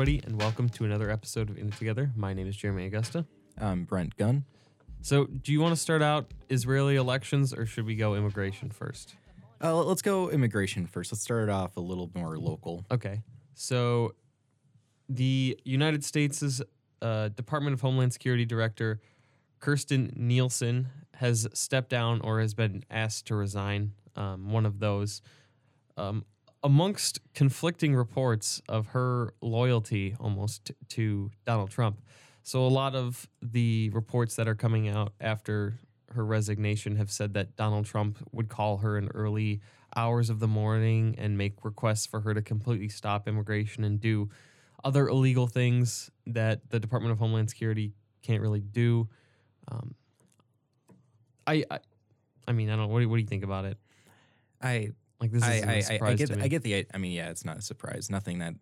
everybody, and welcome to another episode of In It Together. My name is Jeremy Augusta. I'm Brent Gunn. So, do you want to start out Israeli elections, or should we go immigration first? Uh, let's go immigration first. Let's start it off a little more local. Okay. So, the United States' uh, Department of Homeland Security Director, Kirstjen Nielsen, has stepped down or has been asked to resign. Um, one of those. Um, amongst conflicting reports of her loyalty almost to Donald Trump. So, a lot of the reports that are coming out after her resignation have said that Donald Trump would call her in early hours of the morning and make requests for her to completely stop immigration and do other illegal things that the Department of Homeland Security can't really do. Um, I, I, I mean, I don't. What do, what do you think about it? I Like this is I, a I, I, surprise I get. I get the I mean yeah it's not a surprise nothing that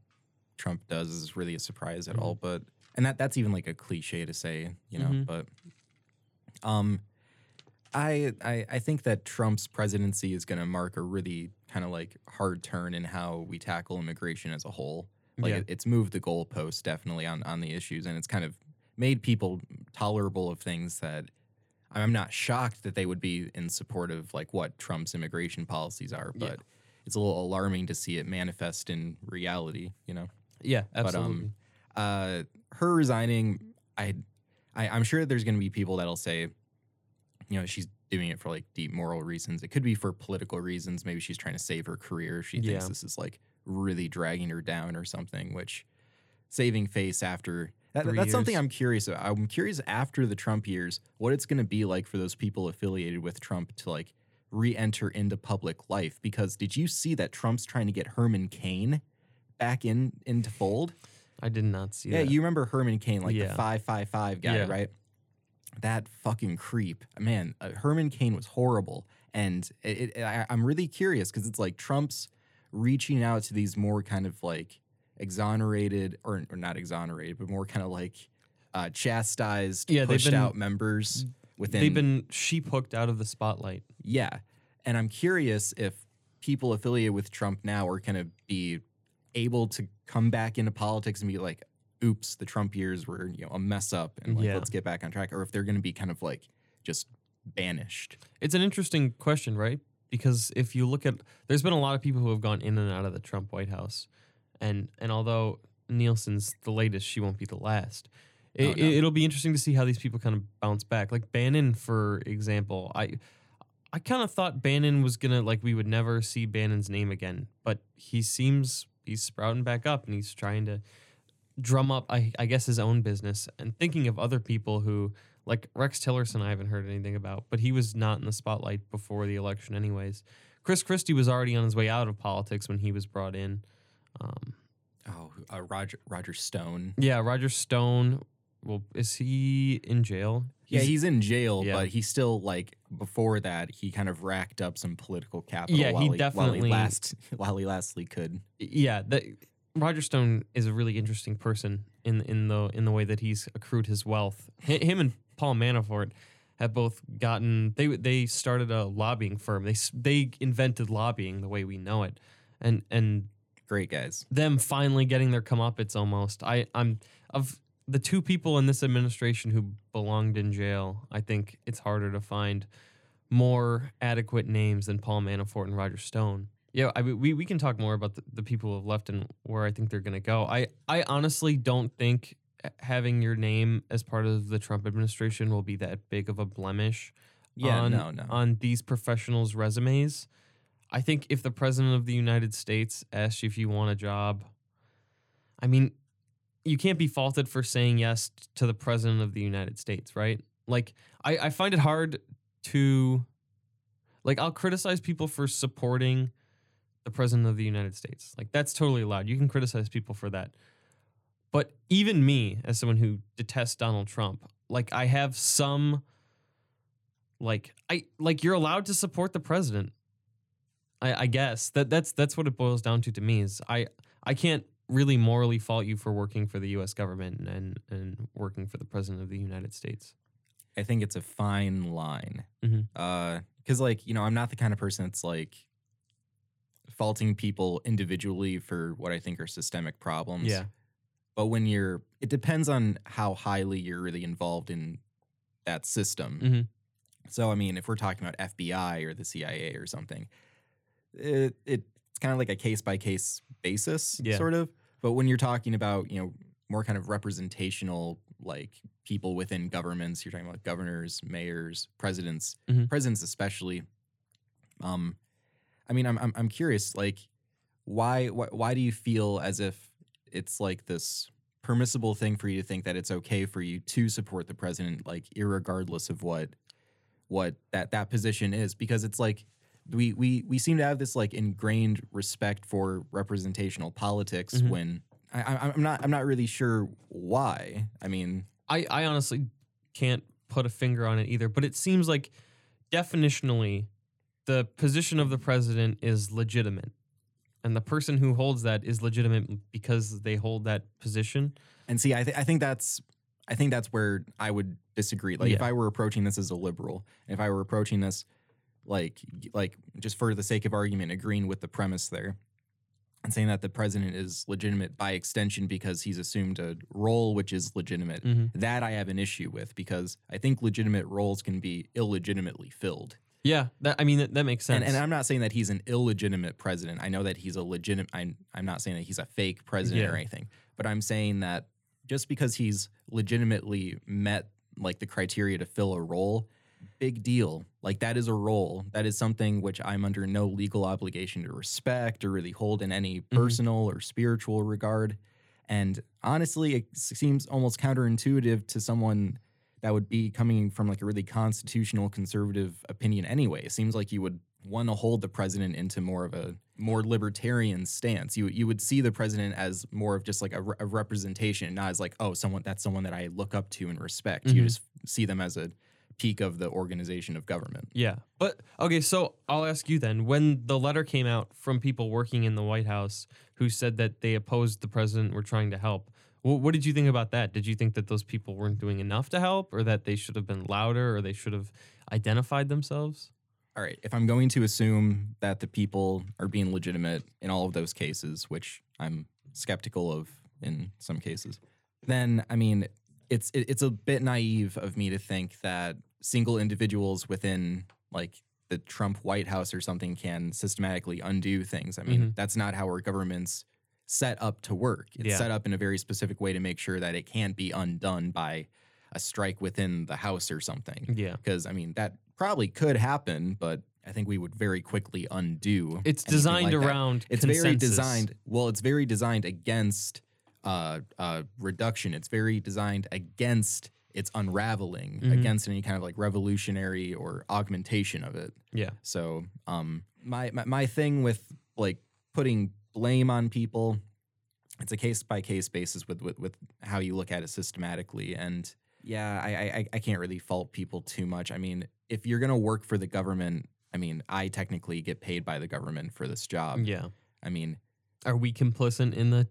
Trump does is really a surprise at all Mm-hmm. but and that that's even like a cliche to say you know Mhm. but um I, I I think that Trump's presidency is going to mark a really kind of like hard turn in how we tackle immigration as a whole like Yeah. it, it's moved the goalpost definitely on on the issues and it's kind of made people tolerable of things that I'm not shocked that they would be in support of like what Trump's immigration policies are, Yeah. but it's a little alarming to see it manifest in reality, you know. yeah, But absolutely. um, uh, her resigning, I, I I'm sure there's going to be people that'll say, you know, she's doing it for like deep moral reasons. It could be for political reasons. Maybe she's trying to save her career. She thinks Yeah. this is like really dragging her down or something. Which saving face after that, that's something. I'm curious about. I'm curious after the Trump years what it's going to be like for those people affiliated with Trump to like re-enter into public life. Because did you see that Trump's trying to get Herman Cain back in into fold? I did not see that. Yeah, that. you remember Herman Cain, like Yeah. the five five five guy, Yeah. right? That fucking creep, man. Uh, Herman Cain was horrible, and it, it, I, I'm really curious because it's like Trump's reaching out to these more kind of like exonerated or, or not exonerated, but more kind of like uh, chastised, Yeah, pushed been- out members within. They've been sheep hooked out of the spotlight. Yeah. And I'm curious if people affiliated with Trump now are going to be able to come back into politics and be like, oops, the Trump years were, you know, a mess up and like, Yeah. let's get back on track. Or if they're going to be kind of like just banished. It's an interesting question, right? Because if you look at, there's been a lot of people who have gone in and out of the Trump White House, and and although Nielsen's the latest, she won't be the last. Oh, it, Oh, no. it, will be interesting to see how these people kind of bounce back. Like Bannon, for example, I I kind of thought Bannon was gonna like we would never see Bannon's name again, but he seems he's sprouting back up and he's trying to drum up, I, I guess, his own business. And thinking of other people who, like Rex Tillerson, I haven't heard anything about, but he was not in the spotlight before the election, anyways. Chris Christie was already on his way out of politics when he was brought in. Um, Oh, uh, Roger Roger Stone. yeah, Roger Stone. Well, is he in jail? yeah, he's in jail, yeah. but he still like before that he kind of racked up some political capital. Yeah, he while while definitely- he last while he lastly could. yeah that Roger Stone is a really interesting person in in the in the way that he's accrued his wealth. Hi- Him and Paul Manafort have both gotten they they started a lobbying firm. They s- they invented lobbying the way we know it, and and Great guys. them finally getting their comeuppance almost. I I'm of the two people in this administration who belonged in jail. I think it's harder to find more adequate names than Paul Manafort and Roger Stone. Yeah, I mean, we we can talk more about the, the people who have left and where I think they're going to go. I I honestly don't think having your name as part of the Trump administration will be that big of a blemish Yeah, on, no, no. on these professionals' resumes. I think if the president of the United States asks you if you want a job, I mean, you can't be faulted for saying yes to the president of the United States, right? Like, I, I find it hard to, like, I'll criticize people for supporting the president of the United States. Like, that's totally allowed. You can criticize people for that. But even me, as someone who detests Donald Trump, like, I have some like I like you're allowed to support the president. I, I guess that that's that's what it boils down to to me is I I can't really morally fault you for working for the U.S. government and and working for the president of the United States. I think it's a fine line. Mhm. Uh, because like you know, I'm not the kind of person that's like faulting people individually for what I think are systemic problems. Yeah. But when you're, it depends on how highly you're really involved in that system. Mhm. So, I mean, if we're talking about FBI or the CIA or something, it, it's kind of like a case by case basis, Yeah. sort of. But when you're talking about, you know, more kind of representational, like people within governments, you're talking about governors, mayors, presidents, Mhm. presidents especially. Um, I mean, I'm I'm, I'm curious, like, why, why why do you feel as if it's like this permissible thing for you to think that it's okay for you to support the president, like, irregardless of what what that that position is? Because it's like we we we seem to have this like ingrained respect for representational politics Mhm. when I, I, I'm not I'm not really sure why. I mean, I, I honestly can't put a finger on it either, but it seems like definitionally the position of the president is legitimate. And the person who holds that is legitimate because they hold that position. And see, I, th- I think that's I think that's where I would disagree. Like if I were approaching this as a liberal, if I were approaching this like like just for the sake of argument, agreeing with the premise there, and saying that the president is legitimate by extension because he's assumed a role which is legitimate, Mhm. that I have an issue with because I think legitimate roles can be illegitimately filled. Yeah, that, I mean that, that makes sense. And, and I'm not saying that he's an illegitimate president. I know that he's a legitimate. I'm, I'm not saying that he's a fake president Yeah. or anything. But I'm saying that just because he's legitimately met like the criteria to fill a role, big deal. Like that is a role. That is something which I'm under no legal obligation to respect or really hold in any personal or spiritual regard. And honestly, it seems almost counterintuitive to someone that would be coming from like a really constitutional conservative opinion anyway. It seems like you would want to hold the president into more of a more libertarian stance. You you would see the president as more of just like a, re- a representation, not as like oh someone that's someone that I look up to and respect. You Mhm. just see them as a peak of the organization of government. Yeah. But okay, so I'll ask you then when the letter came out from people working in the White House who said that they opposed the president were trying to help. wh- what did you think about that? Did you think that those people weren't doing enough to help or that they should have been louder or they should have identified themselves? All right, if I'm going to assume that the people are being legitimate in all of those cases, which I'm skeptical of in some cases, then I mean, it's it, it's a bit naive of me to think that single individuals within like the Trump White House or something can systematically undo things. I mean, Mhm. that's not how our government's set up to work. It's Yeah. set up in a very specific way to make sure that it can't be undone by a strike within the House or something Yeah. because I mean that probably could happen, but I think we would very quickly undo. It's designed like that. around It's very designed. Well, it's very designed against uh, uh, reduction. It's very designed against its unraveling, Mhm. against any kind of like revolutionary or augmentation of it. Yeah. So, um, my, my my thing with like putting blame on people, it's a case by case basis with, with with how you look at it systematically. And yeah, I, I I can't really fault people too much. I mean, if you're gonna work for the government, I mean, I technically get paid by the government for this job. Yeah. I mean, Are we complicit in the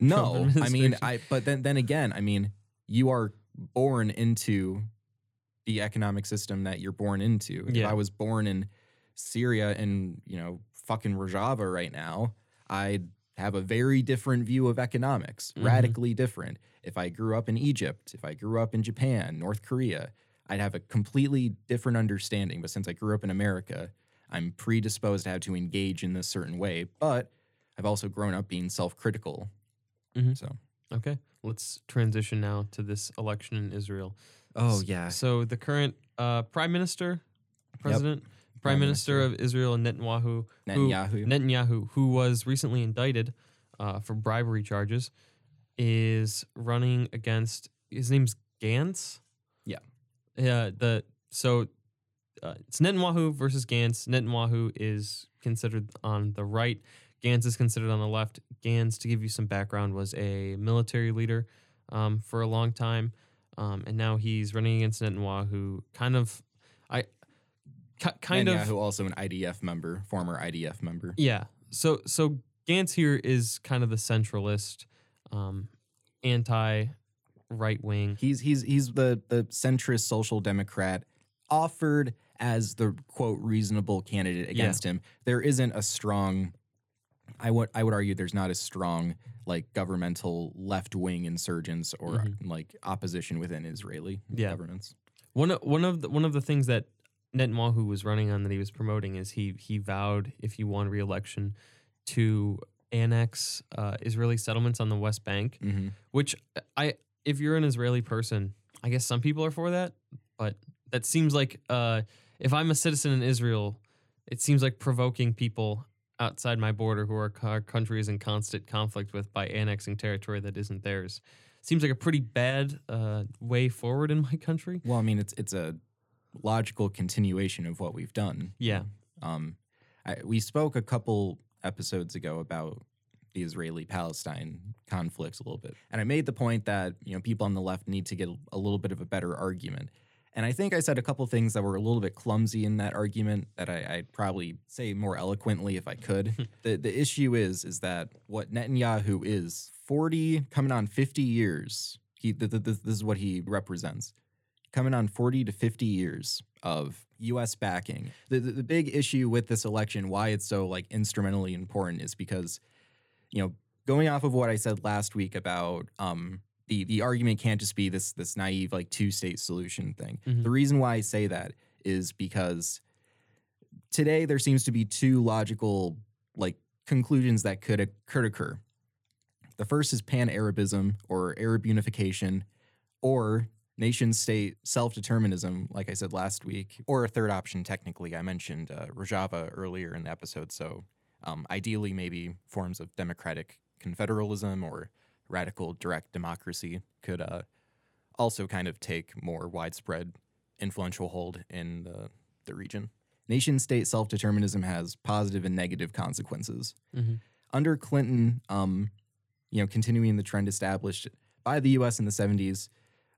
no, I mean. I but then then again, I mean, you are born into the economic system that you're born into. If I was born in Syria and you know fucking Rojava right now, I'd have a very different view of economics, Mhm. radically different. If I grew up in Egypt, if I grew up in Japan, North Korea, I'd have a completely different understanding. But since I grew up in America, I'm predisposed to have to engage in this certain way. But I've also grown up being self-critical. Mhm. So. Okay. Let's transition now to this election in Israel. Oh yeah. So the current uh, prime minister, president, prime, Prime minister, Minister. of Israel, Netanyahu, who- Netanyahu. Netanyahu, who was recently indicted uh, for bribery charges, is running against. His name's Gantz. Yeah. Yeah. The so uh, it's Netanyahu versus Gantz. Netanyahu is considered on the right. Gantz is considered on the left. Gantz, to give you some background, was a military leader um, for a long time, um, and now he's running against Netanyahu, who kind of, I, ki- kind of, Netanyahu also an IDF member, former IDF member. yeah. So so Gantz here is kind of the centralist, um, anti right wing. He's he's he's the the centrist social democrat offered as the quote reasonable candidate against him. There isn't a strong I would I would argue there's not as strong like governmental left wing insurgents or Mhm. like opposition within Israeli Yeah. governments. One of, one of the, one of the things that Netanyahu was running on that he was promoting is he he vowed if he won re-election to annex uh, Israeli settlements on the West Bank, Mm-hmm. which I if you're an Israeli person, I guess some people are for that, but that seems like uh, if I'm a citizen in Israel, it seems like provoking people outside my border who our, our country is in constant conflict with by annexing territory that isn't theirs. Seems like a pretty bad uh, way forward in my country. Well, I mean, it's it's a logical continuation of what we've done. Yeah. Um, I, we spoke a couple episodes ago about the Israeli-Palestine conflicts a little bit, and I made the point that you know people on the left need to get a little bit of a better argument. And I think I said a couple things that were a little bit clumsy in that argument that I, I'd probably say more eloquently if I could. the The issue is is that what Netanyahu is forty coming on fifty years. He th- th- this this is what he represents coming on 40 to 50 years of US backing. The, the, the big issue with this election, why it's so like instrumentally important is because, you know, going off of what I said last week about um the the argument can't just be this this naive like two state solution thing. Mhm. The reason why I say that is because today there seems to be two logical like conclusions that could could occur. The first is pan-Arabism or Arab unification or nation state self determinism, like I said last week, or a third option, technically. I mentioned uh, Rojava earlier in the episode. So, um, ideally, maybe forms of democratic confederalism or radical direct democracy could uh, also kind of take more widespread influential hold in the, the region. Nation state self determinism has positive and negative consequences. Mm-hmm. Under Clinton, um, you know, continuing the trend established by the U.S. in the 70s,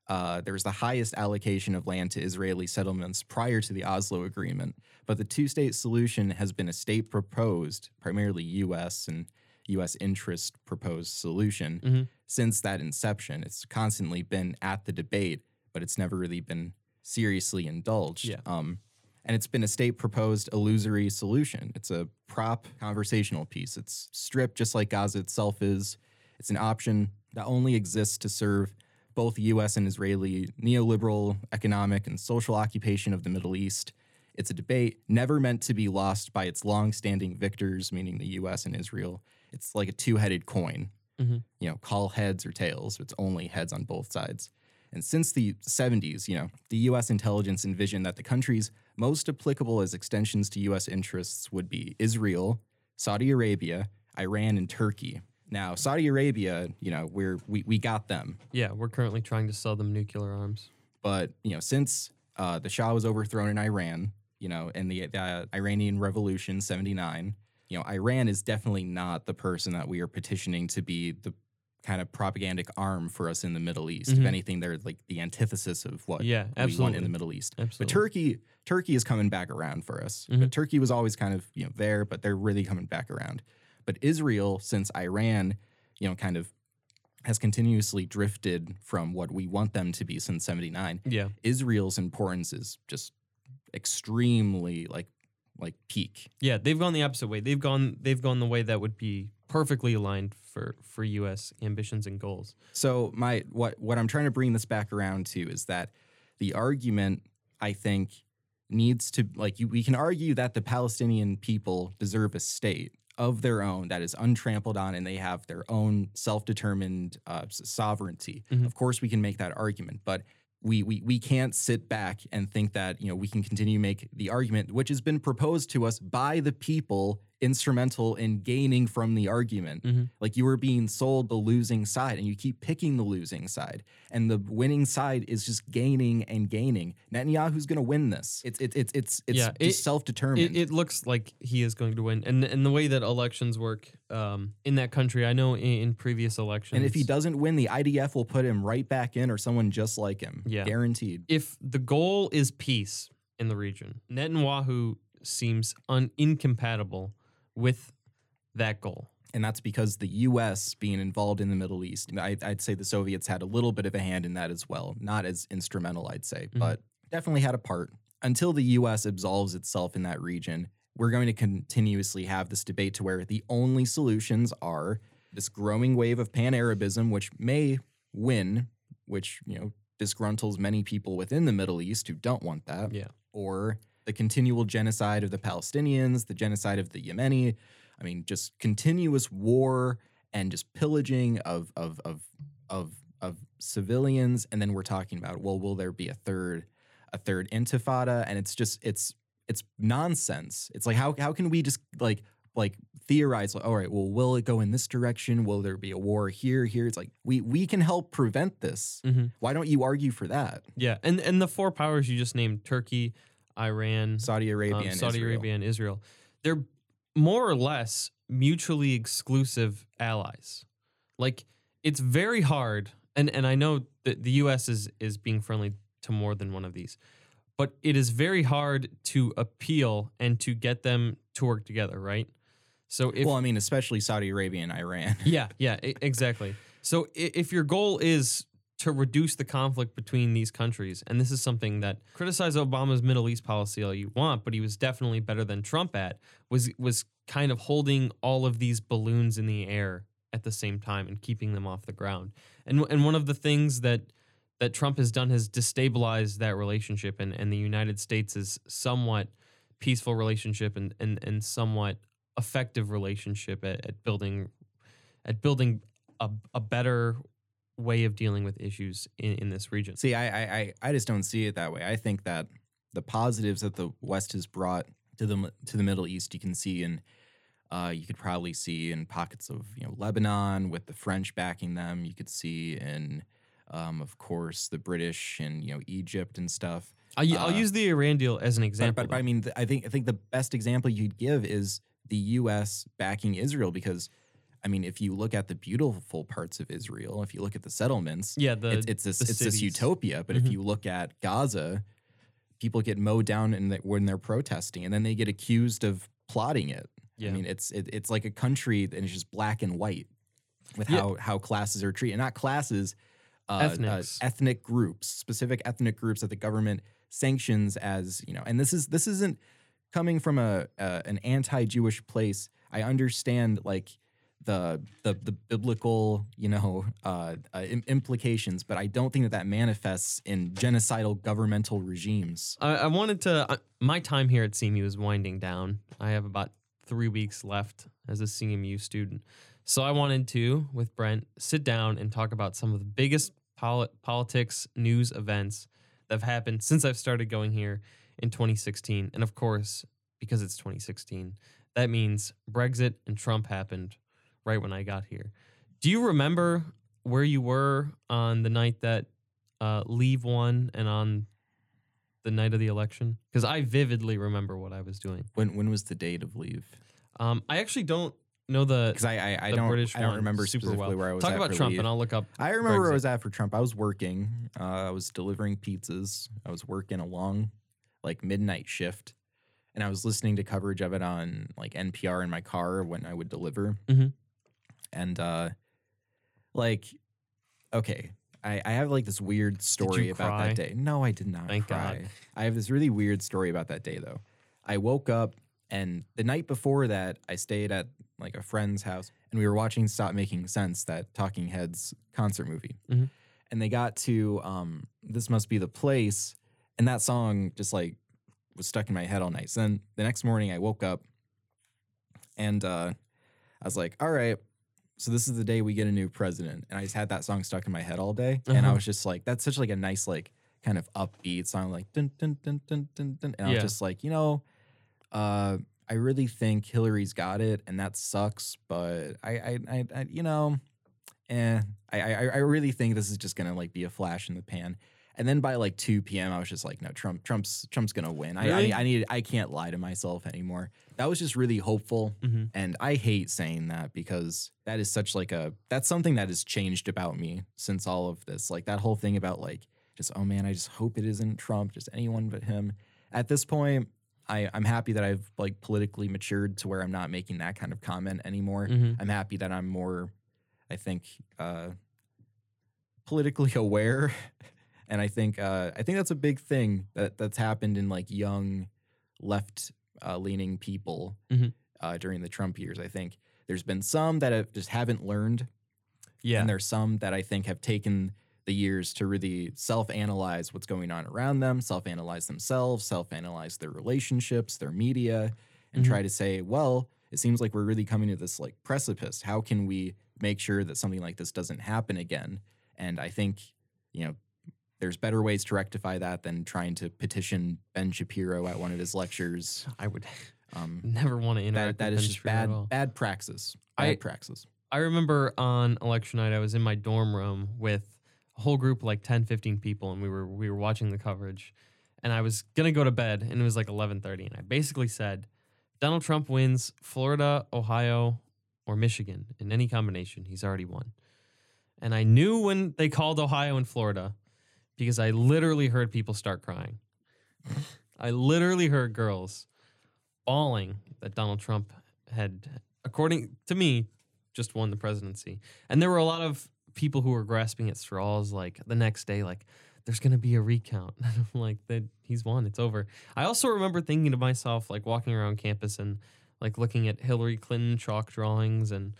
uh, there was the highest allocation of land to Israeli settlements prior to the Oslo Agreement. But the two state solution has been a state proposed, primarily U.S. and U.S. interest proposed solution Mhm. since that inception. It's constantly been at the debate, but it's never really been seriously indulged. Yeah. Um, and it's been a state proposed illusory solution. It's a prop conversational piece. It's stripped just like Gaza itself is. It's an option that only exists to serve both US and Israeli neoliberal economic and social occupation of the Middle East. It's a debate never meant to be lost by its long-standing victors, meaning the US and Israel. It's like a two-headed coin. Mhm. You know, call heads or tails. It's only heads on both sides. And since the 70s, you know, the US intelligence envisioned that the countries most applicable as extensions to US interests would be Israel, Saudi Arabia, Iran, and Turkey. Now, Saudi Arabia, you know, we're we, we got them. Yeah, we're currently trying to sell them nuclear arms. But, you know, since uh, the Shah was overthrown in Iran, you know, in the, the Iranian Revolution 79, you know, Iran is definitely not the person that we are petitioning to be the kind of propagandic arm for us in the Middle East. Mhm. If anything, they're like the antithesis of what Yeah, we want in the Middle East. But Turkey, Turkey is coming back around for us. Mhm. But Turkey was always kind of you know there, but they're really coming back around. But Israel, since Iran, you know, kind of has continuously drifted from what we want them to be since '79. yeah. Israel's importance is just extremely like like peak. Yeah, they've gone the opposite way. They've gone they've gone the way that would be perfectly aligned for for US ambitions and goals. So my what what I'm trying to bring this back around to is that the argument I think needs to like you, we can argue that the Palestinian people deserve a state of their own that is untrampled on and they have their own self-determined uh, sovereignty. Mhm. Of course we can make that argument, but we, we we can't sit back and think that you know we can continue to make the argument which has been proposed to us by the people instrumental in gaining from the argument. Mhm. like you were being sold the losing side and you keep picking the losing side and the winning side is just gaining and gaining. Netanyahu's going to win this. It's it's it's it's, it's Yeah, just it- self-determined. It, it looks like he is going to win, and and the way that elections work um, in that country, I know in, in previous elections, and if he doesn't win the idf will put him right back in or someone just like him. Yeah. guaranteed. If the goal is peace in the region, Netanyahu seems un- incompatible with that goal. and that's because the U.S. being involved in the Middle East, I, I'd say the Soviets had a little bit of a hand in that as well. Not as instrumental, I'd say, Mhm. but definitely had a part. Until the U.S. absolves itself in that region, we're going to continuously have this debate to where the only solutions are this growing wave of pan-Arabism, which may win, which you know disgruntles many people within the Middle East who don't want that, Yeah. or the continual genocide of the Palestinians, the genocide of the Yemeni. I mean, just continuous war and just pillaging of of of of of civilians. And then we're talking about, well, will there be a third a third intifada? And it's just it's it's nonsense. It's like how how can we just like like theorize like all right well will it go in this direction will there be a war here here it's like we we can help prevent this Mm-hmm. why don't you argue for that Yeah, and and the four powers you just named Turkey, Iran, saudi arabia um, and Saudi Israel. Arabia, and Israel. They're more or less mutually exclusive allies. Like it's very hard, and and I know that the U.S. is is being friendly to more than one of these, but it is very hard to appeal and to get them to work together, right? So if well i mean especially saudi arabia and iran yeah, yeah, exactly. So if your goal is to reduce the conflict between these countries, and this is something that criticize Obama's Middle East policy all you want, but he was definitely better than Trump at, was was kind of holding all of these balloons in the air at the same time and keeping them off the ground. And and one of the things that that Trump has done has destabilized that relationship and, and the United States is somewhat peaceful relationship and, and, and somewhat effective relationship at, at building at building a, a better way of dealing with issues in, in this region. See, I, I, I, just don't see it that way. I think that the positives that the West has brought to the to the Middle East, you can see in, uh, you could probably see in pockets of you know Lebanon with the French backing them. You could see in, um, of course, the British and you know Egypt and stuff. I'll, u- I'll uh, use the Iran deal as an example. but, but I mean, I think I think the best example you'd give is the U.S. backing Israel because, I mean, if you look at the beautiful parts of Israel, if you look at the settlements, yeah, the it's it's this it's this utopia. But Mhm. if you look at Gaza, people get mowed down in the, when they're protesting, and then they get accused of plotting it. yeah. I mean, it's it, it's like a country that is just black and white with Yeah. how how classes are treated, not classes, uh, uh, ethnic groups, specific ethnic groups that the government sanctions as you know. And this is this isn't coming from a, a an anti-Jewish place. I understand like the the the biblical you know uh, uh, implications, but I don't think that that manifests in genocidal governmental regimes. I, I wanted to. Uh, my time here at CMU is winding down. I have about three weeks left as a CMU student, so I wanted to, with Brent, sit down and talk about some of the biggest poli- politics news events that have happened since I've started going here in 2016. And of course, because it's 2016, that means Brexit and Trump happened right when I got here. Do you remember where you were on the night that uh, Leave won and on the night of the election? Because I vividly remember what I was doing. When when was the date of leave? Um, I actually don't know the Because I I, I the don't British I don't remember super specifically well. where I was. Talk about Trump, leave. and I'll look up. I remember where I was at for Trump. I was working. Uh, I was delivering pizzas. I was working a long, like midnight shift, and I was listening to coverage of it on like NPR in my car when I would deliver. Mhm. And uh, like, okay, I, I have like this weird story about cry? that day. No, I did not Thank cry. God. I have this really weird story about that day though. I woke up and the night before that, I stayed at like a friend's house and we were watching Stop Making Sense, that Talking Heads concert movie. Mhm. And they got to um, This Must Be the Place. And that song just like was stuck in my head all night. So then the next morning I woke up and uh, I was like, all right, so this is the day we get a new president. And I just had that song stuck in my head all day. And I Uh-huh. was just like, that's such like a nice, like kind of upbeat song, like dun dun dun dun dun dun. And I Yeah. was just like, you know, uh, I really think Hillary's got it, and that sucks. But I, I, I, I you know, eh, I, I, I really think this is just gonna like be a flash in the pan. And then by like 2 p.m., I was just like, no, Trump, Trump's, Trump's gonna win. I, Really? I, I need, I can't lie to myself anymore. That was just really hopeful, Mhm. and I hate saying that because that is such like a, that's something that has changed about me since all of this. Like that whole thing about like, just oh man, I just hope it isn't Trump, just anyone but him. At this point, I, I'm happy that I've like politically matured to where I'm not making that kind of comment anymore. Mhm. I'm happy that I'm more, I think, uh, politically aware, and I think uh, I think that's a big thing that that's happened in like young left uh, leaning people Mhm. uh, during the Trump years. I think there's been some that have just haven't learned, Yeah. and there's some that I think have taken the years to really self-analyze what's going on around them, self-analyze themselves, self-analyze their relationships, their media, and Mhm. try to say, well, it seems like we're really coming to this like precipice. How can we make sure that something like this doesn't happen again? And I think, you know, there's better ways to rectify that than trying to petition Ben Shapiro at one of his lectures. I would Um, never want to that interact that with is just bad bad praxis. Bad I- praxis. I remember on election night, I was in my dorm room with a whole group of like 10, 15 people, and we were we were watching the coverage. And I was gonna go to bed, and it was like eleven thirty, and I basically said, Donald Trump wins Florida, Ohio, or Michigan in any combination. He's already won. And I knew when they called Ohio and Florida because I literally heard people start crying. I literally heard girls bawling that Donald Trump had, according to me, just won the presidency. And there were a lot of people who were grasping at straws like the next day, like, there's going to be a recount. And I'm like, that he's won, it's over. I also remember thinking to myself, like walking around campus and like looking at Hillary Clinton chalk drawings and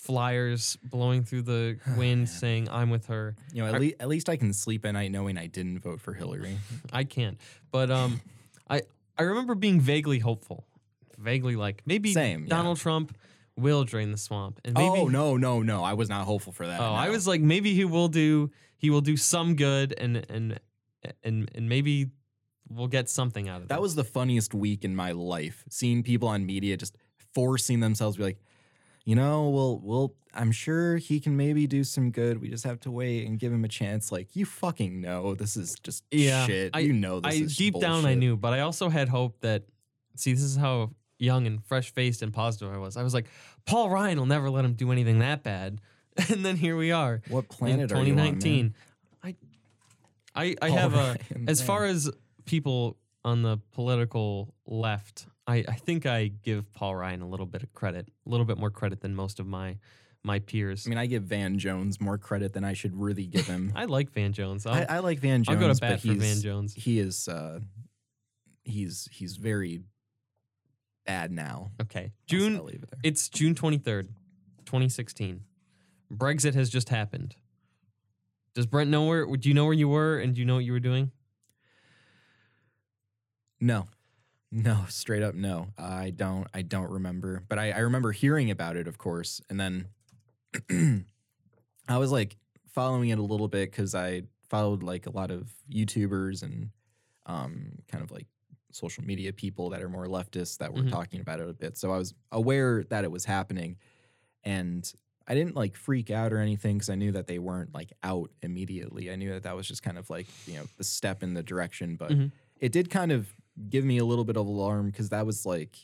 flyers blowing through the wind saying, I'm with her. You know, at, I- le- at least I can sleep at night knowing I didn't vote for Hillary. I can't. But um, I I remember being vaguely hopeful, vaguely like maybe Same, yeah. Donald Trump will drain the swamp, and maybe oh no, no, no! I was not hopeful for that. oh I was like maybe he will do he will do some good and and and and maybe we'll get something out of it. That was the funniest week in my life. Seeing people on media just forcing themselves to be like, you know, well, we'll. I'm sure he can maybe do some good. We just have to wait and give him a chance. Like you fucking know this is just Yeah, shit. I- you know this I is deep down I knew, but I also had hope that see this is how young and fresh faced and positive I was. I was like Paul Ryan will never let him do anything that bad, and then here we are. What in planet are you on? 2019. I I I Paul have a Ryan, as man. far as people on the political left, I, I think I give Paul Ryan a little bit of credit, a little bit more credit than most of my my peers. I mean, I give Van Jones more credit than I should really give him. I like Van Jones. I, I like Van Jones. I'll go to bat for Van Jones. he is uh, he's he's very bad now. Okay, June. I'll leave it there. It's June twenty third, twenty sixteen. Brexit has just happened. Does Brent know where? Do you know where you were, and do you know what you were doing? No, no, straight up no. I don't. I don't remember. But I, I remember hearing about it, of course, and then I was like following it a little bit because I followed like a lot of YouTubers and um, kind of like social media people that are more leftists that were Mhm. talking about it a bit. So I was aware that it was happening, and I didn't like freak out or anything because I knew that they weren't like out immediately. I knew that that was just kind of like you know the step in the direction, but Mhm. it did kind of give me a little bit of alarm because that was like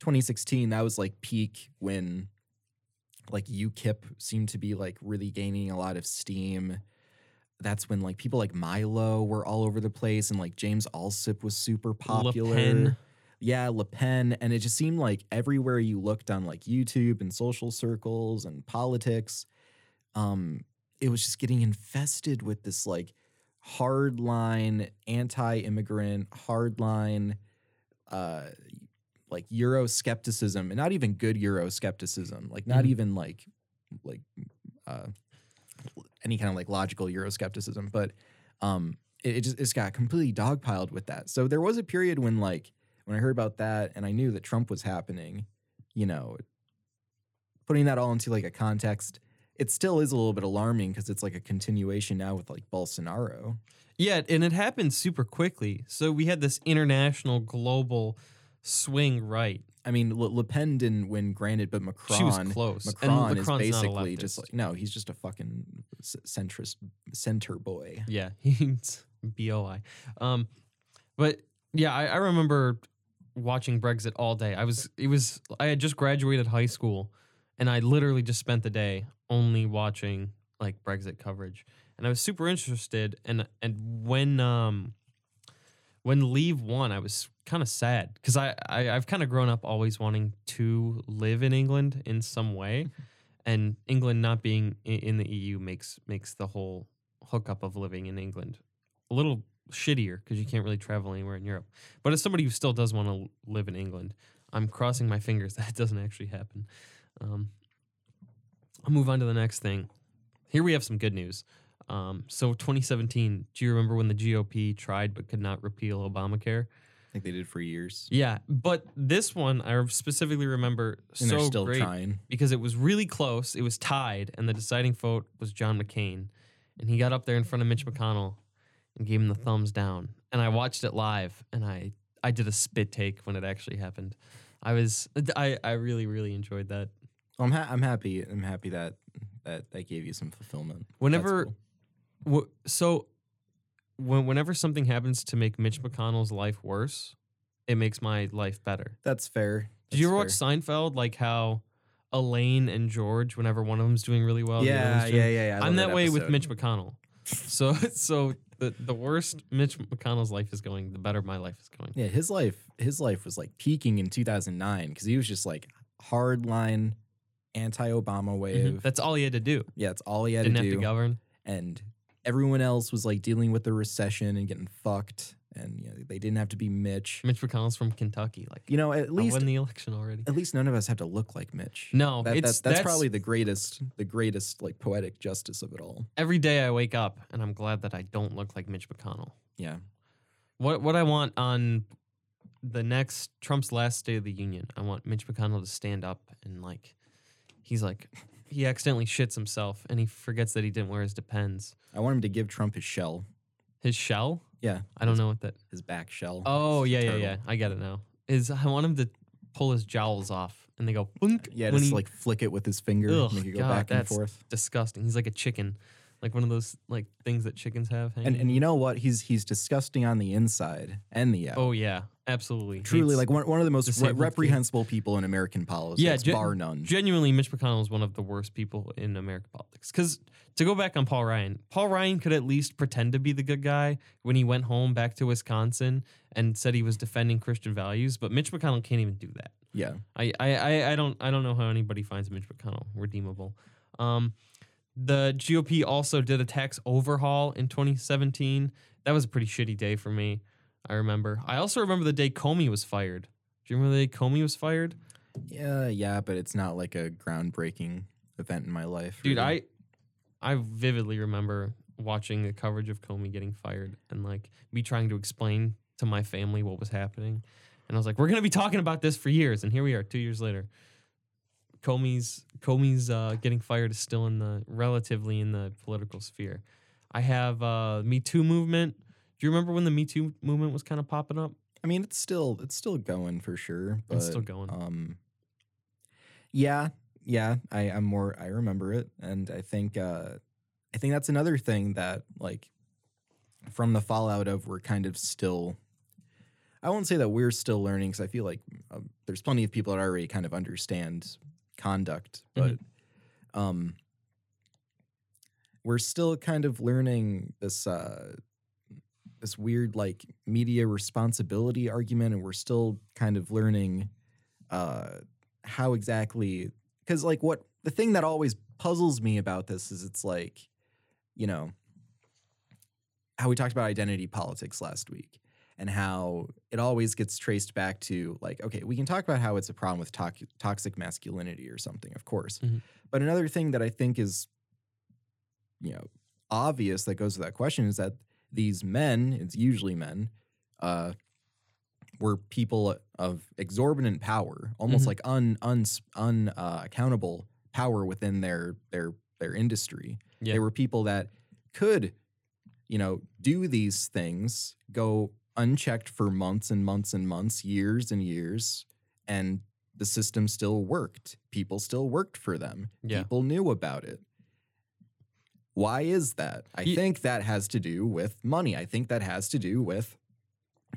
2016. That was like peak when like UKIP seemed to be like really gaining a lot of steam. That's when like people like Milo were all over the place and like James Allsup was super popular. Pen. Yeah, Le Pen. And it just seemed like everywhere you looked on like YouTube and social circles and politics, um, it was just getting infested with this like hardline anti-immigrant, hardline uh like Euroscepticism and not even good Euroscepticism, like not Mhm. even like like uh any kind of like logical Euroscepticism, but um it, it just it's got completely dogpiled with that. So there was a period when like when I heard about that and I knew that Trump was happening, you know, putting that all into like a context, it still is a little bit alarming because it's like a continuation now with like Bolsonaro. Yeah, and it happened super quickly. So we had this international, global swing right. I mean, Le, Le Pen didn't win, granted, but Macron, She was close. Macron is basically just like no, he's just a fucking centrist center boy. Yeah, he's boi. Um, but yeah, I, I remember watching Brexit all day. I was it was I had just graduated high school, and I literally just spent the day only watching like Brexit coverage, and I was super interested. And and when um when Leave won, I was kind of sad because I, I I've kind of grown up always wanting to live in England in some way, and England not being in the EU makes makes the whole hookup of living in England a little shittier because you can't really travel anywhere in Europe. But as somebody who still does want to live in England, I'm crossing my fingers that it doesn't actually happen. Um, I'll move on to the next thing. Here we have some good news. Um, so 2017, do you remember when the GOP tried but could not repeal Obamacare? I think they did for years. Yeah, but this one I specifically remember And so they're still great trying. because it was really close. It was tied, and the deciding vote was John McCain, and he got up there in front of Mitch McConnell and gave him the thumbs down. And I watched it live, and I I did a spit take when it actually happened. I was I I really really enjoyed that. I'm ha- I'm happy. I'm happy that that that gave you some fulfillment. Whenever cool. So when, whenever something happens to make Mitch McConnell's life worse, it makes my life better. that's fair. Did you ever That's watch Seinfeld? Like how Elaine and George, whenever one of them's doing really well, yeah, yeah, yeah, yeah. I'm love that way with. Mitch McConnell. So so the the worst Mitch McConnell's life is going, the better my life is going. Yeah, his life his life was like peaking in 2009 because he was just like hardline anti-Obama Mhm. wave. That's all he had to do. yeah, it's all he had Didn't to do. Didn't have to govern. and everyone else was like dealing with the recession and getting fucked, and you know, they didn't have to be Mitch. Mitch McConnell's from Kentucky. Like You know, at I least won the election already. at least none of us have to look like Mitch. No, That- it's that- that's, probably the greatest the greatest like poetic justice of it all. every day I wake up and I'm glad that I don't look like Mitch McConnell. Yeah. What what I want on the next Trump's last State of the Union, I want Mitch McConnell to stand up and like he's like he accidentally shits himself and he forgets that he didn't wear his depends. I want him to give Trump his shell. His shell? Yeah. I don't know what that. His back shell. Oh yeah yeah turtle. yeah. I get it now. Is I want him to pull his jowls off and they go boink. Yeah, when just he- like flick it with his finger, Ugh, make it go God, back and that's forth. disgusting. He's like a chicken, like one of those like things that chickens have. And hanging. and you know what? He's he's disgusting on the inside and the out. oh yeah, absolutely. Truly, Hates- like one, one of the most re- disabled reprehensible people in American politics, Yeah, gen- bar none. genuinely, Mitch McConnell is one of the worst people in American politics. Because to go back on Paul Ryan, Paul Ryan could at least pretend to be the good guy when he went home back to Wisconsin and said he was defending Christian values. But Mitch McConnell can't even do that. yeah, I, I, I, I don't I don't know how anybody finds Mitch McConnell redeemable. Um, the GOP also did a tax overhaul in 2017. That was a pretty shitty day for me. I remember. I also remember the day Comey was fired. Do you remember the day Comey was fired? yeah, yeah. But it's not like a groundbreaking event in my life, Dude, really. I I vividly remember watching the coverage of Comey getting fired and like me trying to explain to my family what was happening. And I was like, we're gonna be talking about this for years, and here we are, two years later. Comey's Comey's uh, getting fired is still in the relatively in the political sphere. I have uh, Me Too movement. Do you remember when the Me Too movement was kind of popping up? I mean, it's still it's still going for sure. But, It's still going. Um, yeah, yeah. I I'm more. I remember it, and I think uh, I think that's another thing that like from the fallout of we're kind of still. I won't say that we're still learning because I feel like uh, there's plenty of people that already kind of understand conduct, but Mhm. um, we're still kind of learning this uh, this weird like media responsibility argument, and we're still kind of learning uh, how exactly because like what the thing that always puzzles me about this is it's like you know how we talked about identity politics last week and how it always gets traced back to like okay we can talk about how it's a problem with tox- toxic masculinity or something of course Mhm. but another thing that i think is you know obvious that goes to that question is that these men it's usually men uh were people of exorbitant power almost Mhm. like un un un uh, accountable power within their their their industry Yeah. they were people that could you know do these things go unchecked for months and months and months years and years and the system still worked. People still worked for them. Yeah. people knew about it. Why is that? I Ye- think that has to do with money. I think that has to do with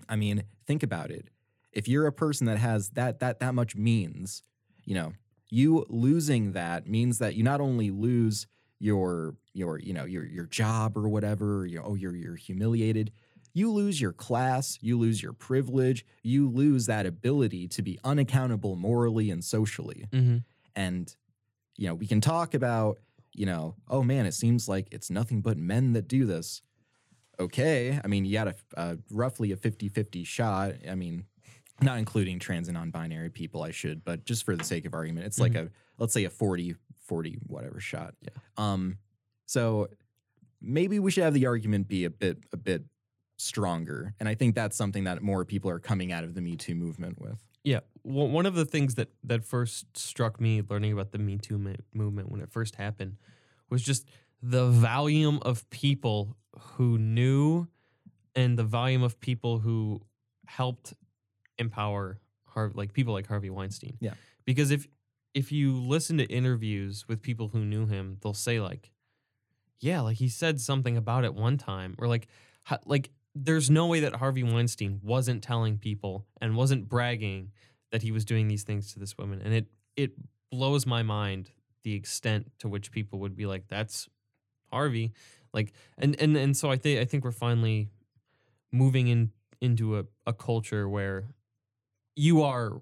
i mean think about it. If you're a person that has that that that much means you know you losing that means that you not only lose your your you know your your job or whatever you oh you're you're humiliated you lose your class you lose your privilege you lose that ability to be unaccountable morally and socially Mm-hmm. and you know we can talk about you know oh man it seems like it's nothing but men that do this okay. I mean, you got a, a roughly a 50-50 shot. I mean, not including trans and non-binary people, I should, but just for the sake of argument, it's like a let's say a 40 40 whatever shot. Yeah. Um so maybe we should have the argument be a bit a bit stronger. And I think that's something that more people are coming out of the Me Too movement with. Yeah, One one of the things that that first struck me learning about the Me Too mo- movement when it first happened was just the volume of people who knew and the volume of people who helped empower like people like Harvey Weinstein. Yeah. Because if if you listen to interviews with people who knew him, they'll say like, "Yeah, like he said something about it one time," or like, like there's no way that Harvey Weinstein wasn't telling people and wasn't bragging that he was doing these things to this woman, and it it blows my mind the extent to which people would be like, "That's Harvey," like, and and and so I think I think we're finally moving in into a, a culture where you are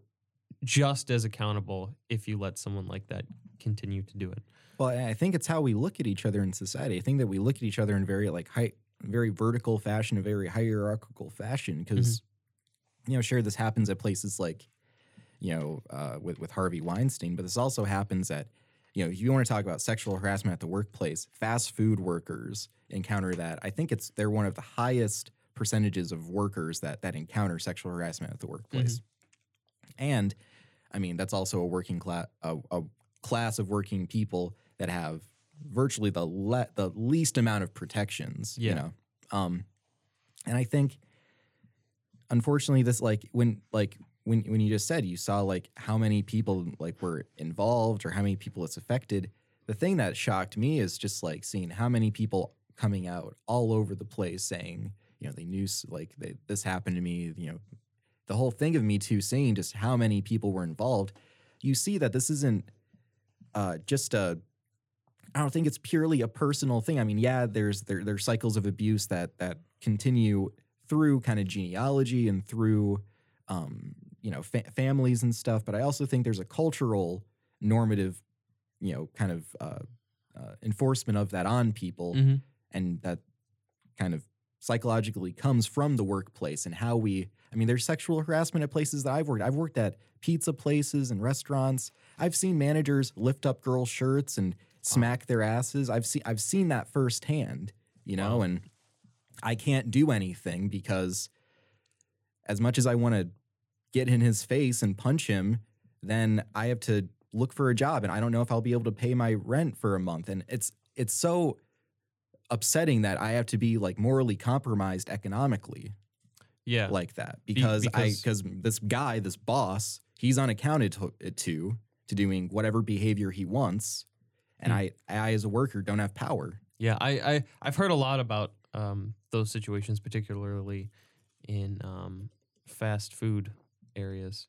just as accountable if you let someone like that continue to do it. Well, I think it's how we look at each other in society. I think that we look at each other in very like high, very vertical fashion, a very hierarchical fashion. Because you know, sure, this happens at places like you know uh, with with Harvey Weinstein, but this also happens at you know if you want to talk about sexual harassment at the workplace, fast food workers encounter that. I think it's they're one of the highest percentages of workers that that encounter sexual harassment at the workplace. And I mean, that's also a working class a, a class of working people that have virtually the le- the least amount of protections. Yeah. You know, um, and I think, unfortunately, this like when like when when you just said you saw like how many people like were involved or how many people it's affected. The thing that shocked me is just like seeing how many people coming out all over the place saying, you know, they knew like they, this happened to me. You know, the whole thing of Me Too saying just how many people were involved. You see that this isn't uh, just a I don't think it's purely a personal thing. I mean, yeah, there's there there's cycles of abuse that that continue through kind of genealogy and through um, you know fa- families and stuff. But I also think there's a cultural normative, you know, kind of uh, uh, enforcement of that on people, Mhm. and that kind of psychologically comes from the workplace and how we. I mean, there's sexual harassment at places that I've worked. I've worked at pizza places and restaurants. I've seen managers lift up girls' shirts and smack their asses. I've seen I've seen that firsthand, you know, Wow. and I can't do anything because as much as I want to get in his face and punch him, then I have to look for a job and I don't know if I'll be able to pay my rent for a month and it's it's so upsetting that I have to be like morally compromised economically Yeah. like that because, I because- because this guy, this boss, he's unaccounted to, to to doing whatever behavior he wants, and Hmm. I I as a worker don't have power. Yeah, I, I I've heard a lot about um, those situations, particularly in um, fast food areas.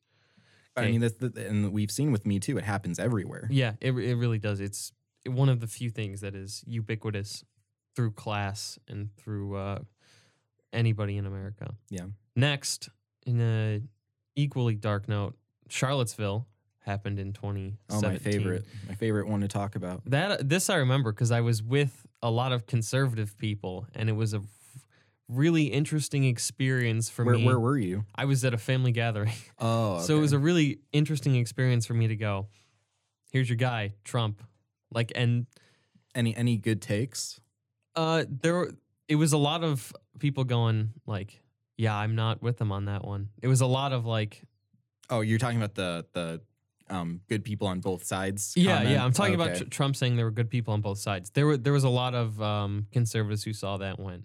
I mean, that's the, and we've seen with me too. It happens everywhere. Yeah, it it really does. It's one of the few things that is ubiquitous through class and through uh, anybody in America. Yeah. Next, in a equally dark note, Charlottesville happened in 2017. Oh, my favorite, my favorite one to talk about. That this I remember because I was with a lot of conservative people, and it was a really interesting experience for Where me. where were you? I was at a family gathering, Oh, so it was a really interesting experience for me to go. Here's your guy, Trump. Like, and any any good takes? uh, there it was a lot of people going like, "Yeah, I'm not with them on that one." It was a lot of like, Oh, you're talking about the the um, good people on both sides. Yeah, comment? yeah. I'm talking about tr- Trump saying there were good people on both sides. There were there was a lot of um, conservatives who saw that and went,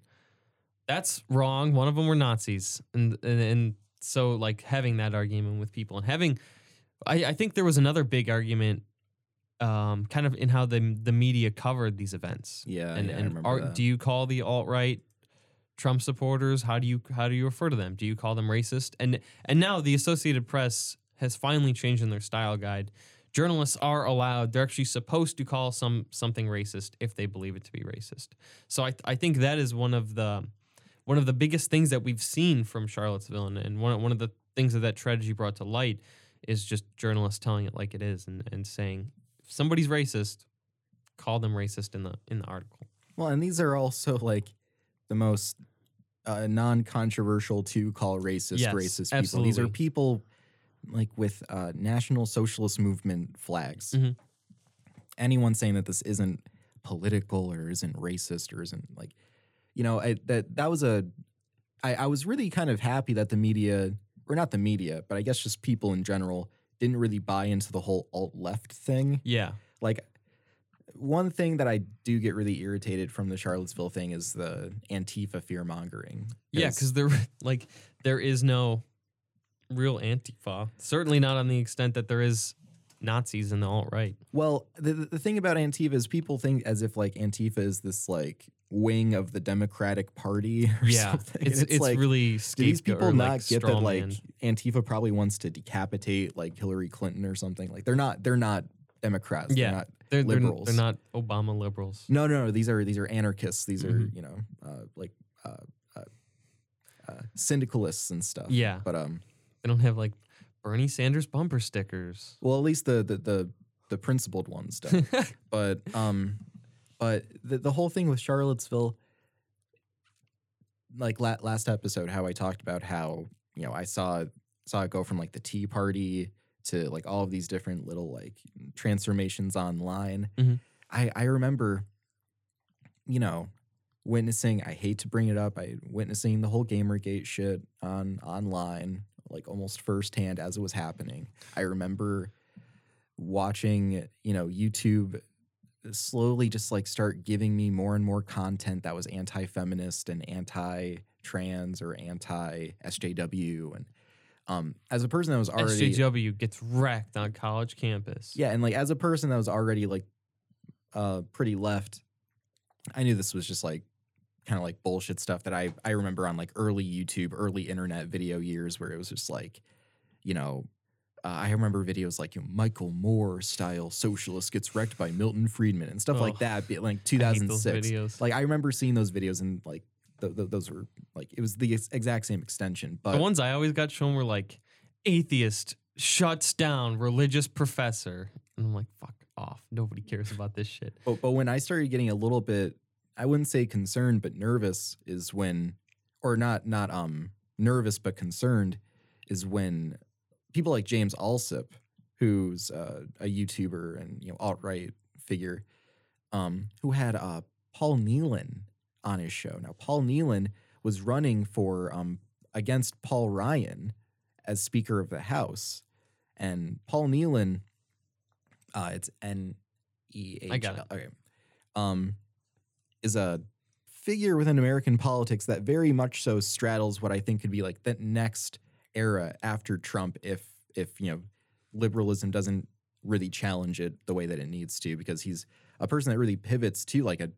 "That's wrong." One of them were Nazis, and and, and so like having that argument with people and having, I, I think there was another big argument, um, kind of in how the the media covered these events. Yeah, and yeah, I and remember are, that. do you call the alt right Trump supporters? How do you how do you refer to them? Do you call them racist? And and now the Associated Press has finally changed in their style guide. Journalists are allowed; they're actually supposed to call some something racist if they believe it to be racist. So I I think that is one of the one of the biggest things that we've seen from Charlottesville, and, and one one of the things that that tragedy brought to light is just journalists telling it like it is and, and saying if somebody's racist, call them racist in the in the article. Well, and these are also like the most uh, non-controversial to call racist Yes, racist people. These are people like with uh, National Socialist Movement flags. Mhm. Anyone saying that this isn't political or isn't racist or isn't like, you know, I, that that was a. I, I was really kind of happy that the media, or not the media, but I guess just people in general, didn't really buy into the whole alt left thing Yeah. like one thing that I do get really irritated from the Charlottesville thing is the Antifa fear mongering. Yeah, because there like there is no real Antifa. Certainly not on the extent that there is Nazis in the alt right. well, the the thing about Antifa is people think as if like Antifa is this like wing of the Democratic Party or Yeah, something. it's And it's, like, really do these people or, not like, get that like man. Antifa probably wants to decapitate like Hillary Clinton or something? Like they're not they're not Democrats. Yeah. They're not they're, they're, liberals. they're not Obama liberals. No, no, no. These are these are anarchists. These are Mhm. you know uh, like uh, uh, uh, syndicalists and stuff. Yeah. But um, They don't have like Bernie Sanders bumper stickers. well, at least the the the, the principled ones don't. but um, but the the whole thing with Charlottesville, like la- last episode, how I talked about how you know I saw saw it go from like the Tea Party to like all of these different little like transformations online. Mhm. I I remember, you know, witnessing. I hate to bring it up. I witnessing the whole GamerGate shit on online, like almost firsthand as it was happening. I remember watching, you know, YouTube slowly just like start giving me more and more content that was anti-feminist and anti-trans or anti-SJW and um as a person that was already SJW gets wrecked on college campus. yeah and like as a person that was already like uh pretty left I knew this was just like kind of like bullshit stuff that I I remember on like early YouTube early internet video years where it was just like you know uh, I remember videos like you know, Michael Moore style socialist gets wrecked by Milton Friedman and stuff like that. Like I hate those 2006. videos. Like I remember seeing those videos and like th- th- those were like it was the ex- exact same extension. But the ones I always got shown were like atheist shuts down religious professor. And I'm like, fuck off. Nobody cares about this shit. But, but when I started getting a little bit, I wouldn't say concerned, but nervous is when, or not not um nervous but concerned, is when people like James Allsup, who's uh, a YouTuber and you know alt right figure, um, who had uh Paul Nehlen on his show. Now Paul Nehlen was running for um against Paul Ryan as Speaker of the House, and Paul Nehlen, uh, it's N E H. I got it. Okay, um, is a figure within American politics that very much so straddles what I think could be like the next era after Trump, if if you know liberalism doesn't really challenge it the way that it needs to, because he's a person that really pivots to like a,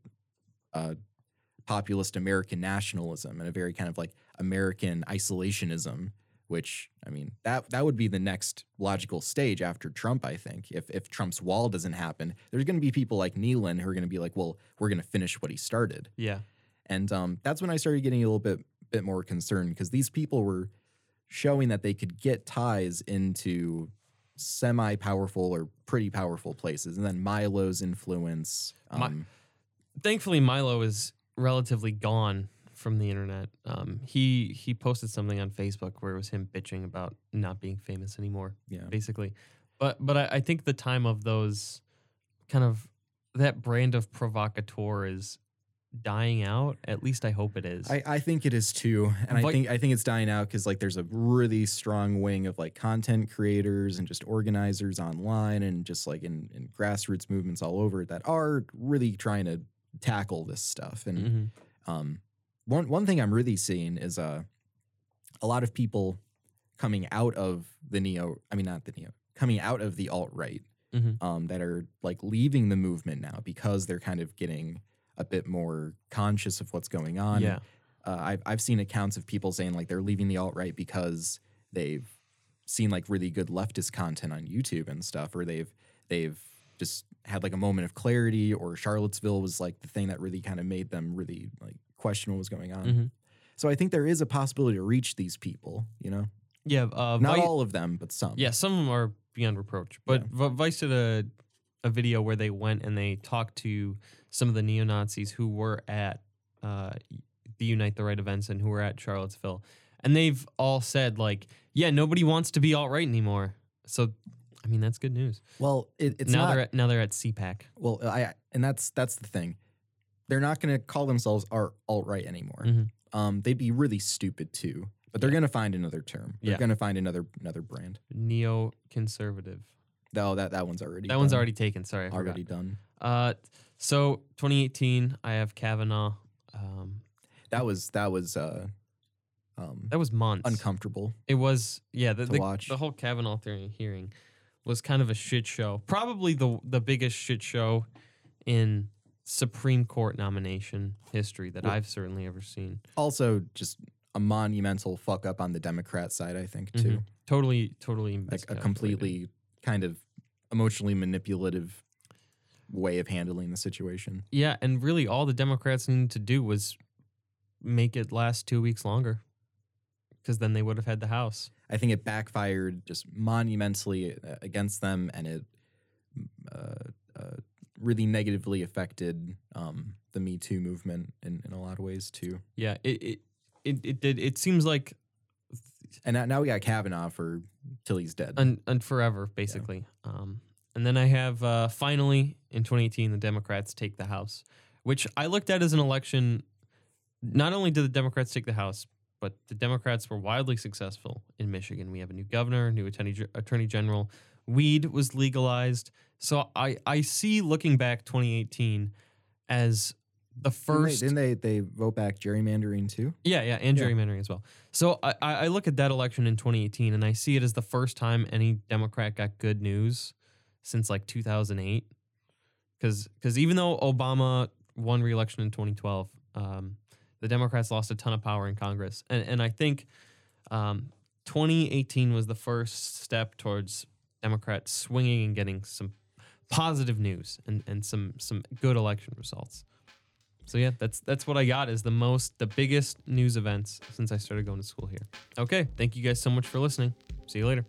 a populist American nationalism and a very kind of like American isolationism. Which I mean, that that would be the next logical stage after Trump. I think if if Trump's wall doesn't happen, there's going to be people like Nehlen who are going to be like, well, we're going to finish what he started. Yeah. And um, that's when I started getting a little bit bit more concerned because these people were showing that they could get ties into semi powerful or pretty powerful places, and then Milo's influence. Um, Thankfully, Milo is relatively gone from the internet. Um, he he posted something on Facebook where it was him bitching about not being famous anymore. yeah, basically. But but I, I think the time of those kind of that brand of provocateur is dying out. At least I hope it is. I, I think it is too, and I think I think it's dying out because like there's a really strong wing of like content creators and just organizers online and just like in, in grassroots movements all over that are really trying to tackle this stuff and. Mhm. Um, one one thing I'm really seeing is uh, a lot of people coming out of the neo. I mean, not the neo, coming out of the alt right. Mhm. Um, that are like leaving the movement now because they're kind of getting a bit more conscious of what's going on. Yeah. Uh, I've I've seen accounts of people saying like they're leaving the alt right because they've seen like really good leftist content on YouTube and stuff, or they've they've just had like a moment of clarity, or Charlottesville was like the thing that really kind of made them really like question what was going on. Mhm. So I think there is a possibility to reach these people. You know, Yeah. Uh, not all of them, but some. Yeah, some of them are beyond reproach. But Yeah. Vi- Vice did a a video where they went and they talked to some of the neo Nazis who were at uh, the Unite the Right events and who were at Charlottesville, and they've all said like, yeah, nobody wants to be alt right anymore. So, I mean, that's good news. Well, it, it's now not. they're at, now they're at CPAC. well, I and that's that's the thing. They're not going to call themselves alt right anymore. Mhm. Um, they'd be really stupid too. But they're Yeah. going to find another term. They're Yeah. going to find another another brand. Neo-conservative. Oh, that that one's already That one's already taken. Sorry, I forgot. already done. Uh, so 2018, I have Kavanaugh. Um, That was that was uh, um, that was months. uncomfortable. It was yeah. The, the, watch. the whole Kavanaugh hearing was kind of a shit show. Probably the the biggest shit show in Supreme Court nomination history that I've certainly ever seen. Also, just a monumental fuck up on the Democrat side. I think too. Mhm. Totally, totally like a miscalculated. completely kind of emotionally manipulative way of handling the situation. yeah. And really, all the Democrats needed to do was make it last two weeks longer, because then they would have had the House. I think it backfired just monumentally uh, against them, and it uh, really negatively affected um, the Me Too movement in, in a lot of ways too. Yeah. It it it, it did. It seems like And now, we got Kavanaugh for till he's dead. and and forever basically. Um, and then I have uh, finally in 2018 the Democrats take the House, which I looked at as an election. Not only did the Democrats take the House, but the Democrats were wildly successful in Michigan. We have a new governor, new attorney attorney general. Weed was legalized, so I I see looking back 2018 as the Didn't they- first didn't they, they vote back gerrymandering too? yeah, yeah, and Yeah. gerrymandering as well. So I, I look at that election in 2018 and I see it as the first time any Democrat got good news since like 2008. Because because even though Obama won re-election in 2012, um, the Democrats lost a ton of power in Congress, and and I think um, 2018 was the first step towards Democrats swinging and getting some positive news and, and some some good election results. So yeah, that's that's what I got is the most the biggest news events since I started going to school here. Okay, thank you guys so much for listening. See you later.